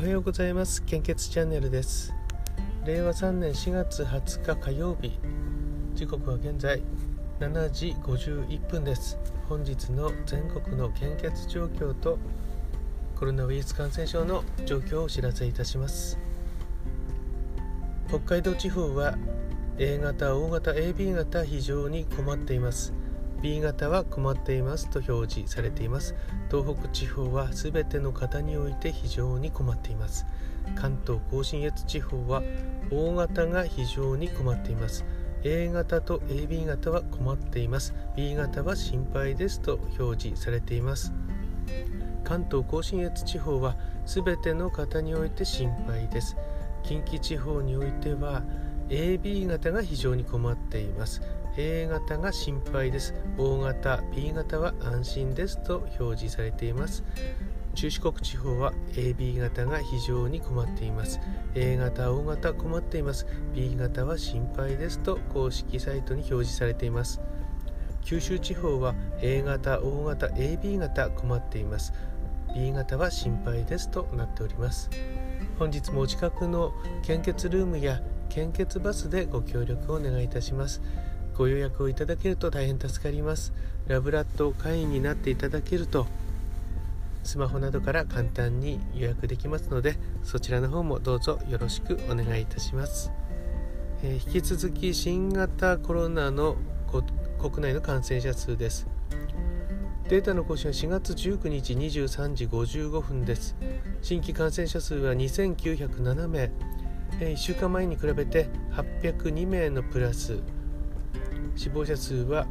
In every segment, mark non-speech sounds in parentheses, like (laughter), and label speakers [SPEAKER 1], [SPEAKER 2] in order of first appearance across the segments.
[SPEAKER 1] はようございます。献血チャンネルです。令和3年4月20日火曜日。時刻は現在7時51分です。本日の全国の献血状況とコロナウイルス感染症の状況をお知らせいたします。北海道地方は A 型、O 型、AB 型非常に困っています。B 型は困っていますと表示されています。東北地方は全ての方において非常に困っています。関東甲信越地方は O 型が非常に困っています。A 型と AB 型は困っています。B 型は心配ですと表示されています。関東甲信越地方は全ての方において心配です。近畿地方においては AB 型が非常に困っています。A 型が心配です。O 型 B 型は安心ですと表示されています。中四国地方は AB 型が非常に困っています。A 型 O 型困っています。B 型は心配ですと公式サイトに表示されています。九州地方は A 型 O 型 AB 型困っています。B 型は心配ですとなっております。本日もお近くの献血ルームや献血バスでご協力をお願いいたします。ご予約をいただけると大変助かります。ラブラッド会員になっていただけるとスマホなどから簡単に予約できますのでそちらの方もどうぞよろしくお願いいたします、えー、引き続き新型コロナの国内の感染者数です。データの更新は4月19日23時55分です。新規感染者数は2907名。1週間前に比べて802名のプラス。死亡者数は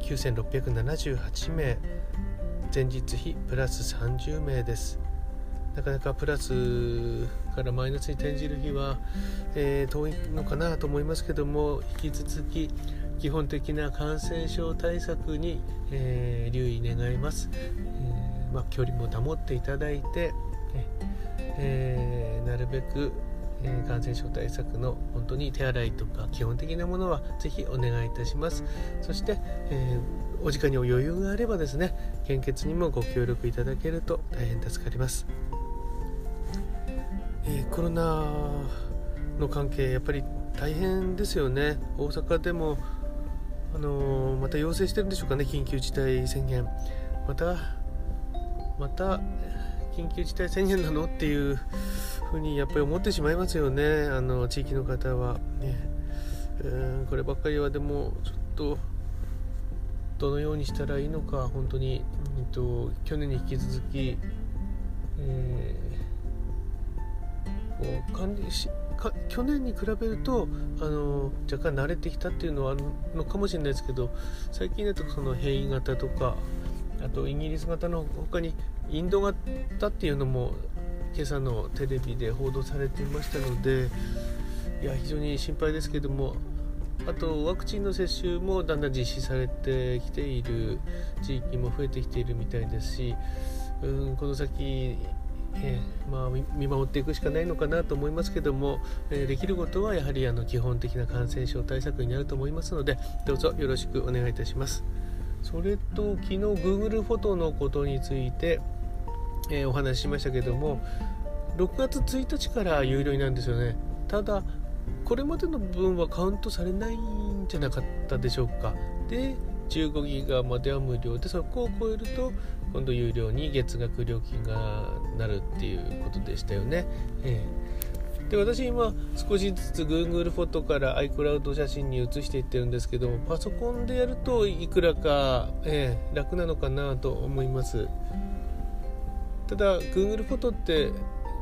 [SPEAKER 1] 9678名。前日比プラス30名です。なかなかプラスからマイナスに転じる日は、えー、遠いのかなと思いますけども引き続き基本的な感染症対策に、えー、留意願います、えー、まあ、距離も保っていただいて、えなるべくえ感染症対策の本当に手洗いとか基本的なものはぜひお願いいたします。そして、えー、お時間にお余裕があればですね献血にもご協力いただけると大変助かります、えー、コロナの関係やっぱり大変ですよね。大阪でもあのー、また要請してるんでしょうかね。緊急事態宣言。またまた緊急事態宣言なの？っていうふうにやっぱり思ってしまいますよね。あの地域の方は。ね。うんこればっかりはでもちょっとどのようにしたらいいのか本当に、えっと、去年に引き続き、えー、こう管理しか去年に比べるとあの若干慣れてきたっていうのはあるのかもしれないですけど最近だとその変異型とかあとイギリス型の他にインド型っていうのも今朝のテレビで報道されていましたのでいや非常に心配ですけどもあとワクチンの接種もだんだん実施されてきている地域も増えてきているみたいですしうんこの先えー、まあ、見守っていくしかないのかなと思いますけども、えー、できることはやはりあの基本的な感染症対策になると思いますのでどうぞよろしくお願いいたします。それと昨日 Google フォトのことについてえー、お話ししましたけども6月1日から有料になるんですよね。ただこれまでの分はカウントされないんじゃなかったでしょうか。で15ギガまでは無料でそこを超えると今度有料に月額料金がなるっていうことでしたよね、えー、で私今少しずつ Google フォトから iCloud 写真に写していってるんですけどもパソコンでやるといくらか、えー、楽なのかなと思います。ただ Google フォトって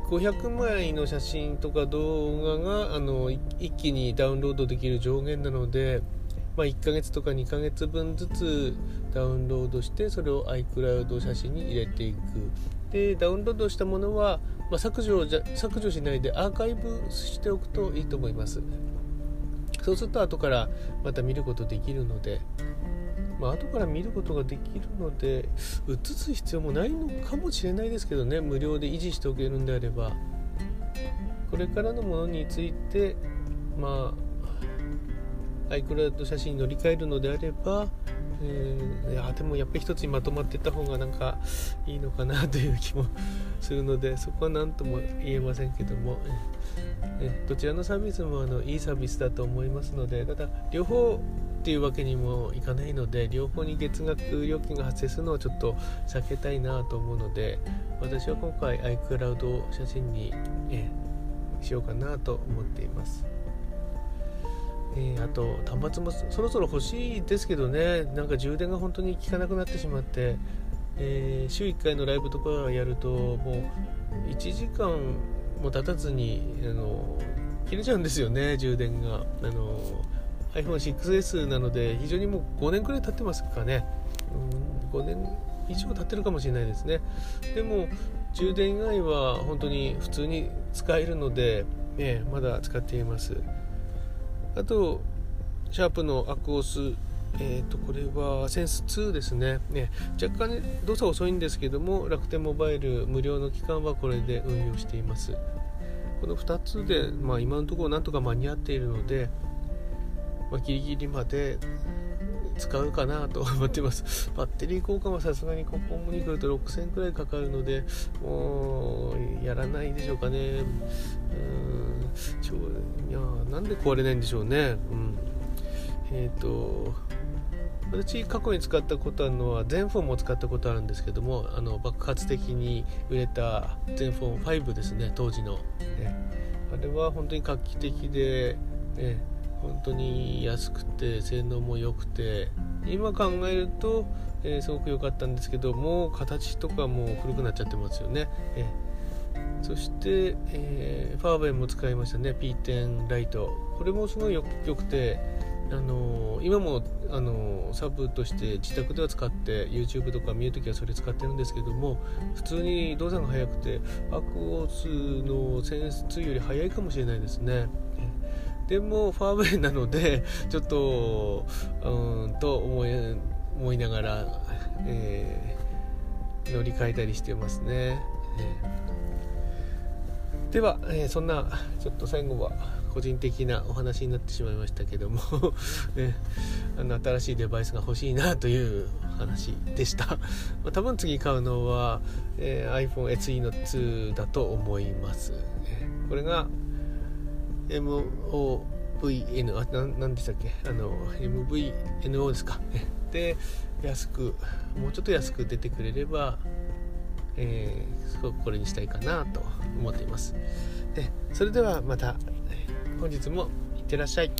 [SPEAKER 1] 500枚の写真とか動画があの一気にダウンロードできる上限なので、まあ、1ヶ月とか2ヶ月分ずつダウンロードしてそれを iCloud 写真に入れていく。でダウンロードしたものは、まあ、削除じゃ削除しないでアーカイブしておくといいと思います。そうすると後からまた見ることできるのでまあ後から見ることができるので映す必要もないのかもしれないですけどね。無料で維持しておけるんであれば。これからのものについてまあ iCloud 写真に乗り換えるのであればえー、いやでもやっぱり一つにまとまっていった方がなんかいいのかなという気もするので (laughs) そこは何とも言えませんけども、え、どちらのサービスもあのいいサービスだと思いますのでただ両方っていうわけにもいかないので両方に月額料金が発生するのはちょっと避けたいなと思うので私は今回 iCloud 写真に、え、しようかなと思っています。えー、あと端末もそろそろ欲しいですけどね。なんか充電が本当に効かなくなってしまって、えー、週1回のライブとかやるともう1時間も経たずにあの切れちゃうんですよね充電が。あの iPhone6S なので非常にもう5年くらい経ってますかね。うん5年以上経ってるかもしれないですね。でも充電以外は本当に普通に使えるので、ね、まだ使っています。あとシャープのアクオス。えーと、これはセンス2ですね。ね。若干、ね、動作遅いんですけども楽天モバイル無料の期間はこれで運用しています。この2つで、まあ、今のところなんとか間に合っているので、まあ、ギリギリまで使うかなと思ってます。バッテリー交換はさすがにここに来ると6000くらいかかるのでもうやらないでしょうかね。うん。ちょいやなんで壊れないんでしょうね。うん。えっ、ー、と私過去に使ったことあるのは全フォンも使ったことあるんですけどもあの爆発的に売れた全フォン5ですね当時の、ね、あれは本当に画期的で、ね、本当に安くて性能も良くて今考えると、えー、すごく良かったんですけどもう形とかも古くなっちゃってますよね、えー、そして、えー、ファーウェイも使いましたね P10 ライトこれもすごいよくてあの今もあのサブとして自宅では使って YouTube とか見るときはそれ使ってるんですけども普通に動作が速くてアクオスのセンス2より速いかもしれないですね。でもファーウェイなのでちょっとうんと思い思いながら、えー、乗り換えたりしてますね。えー、では、えー、そんなちょっと最後は個人的なお話になってしまいましたけども (laughs) ね、あの新しいデバイスが欲しいなという話でした、ま、多分次買うのは、えー、iPhone SE の2だと思います、これが MOVN あな何でしたっけ？あの MVNO ですか。で安くもうちょっと安く出てくれればえー、すごくこれにしたいかなと思っています。でそれではまた本日もいってらっしゃい。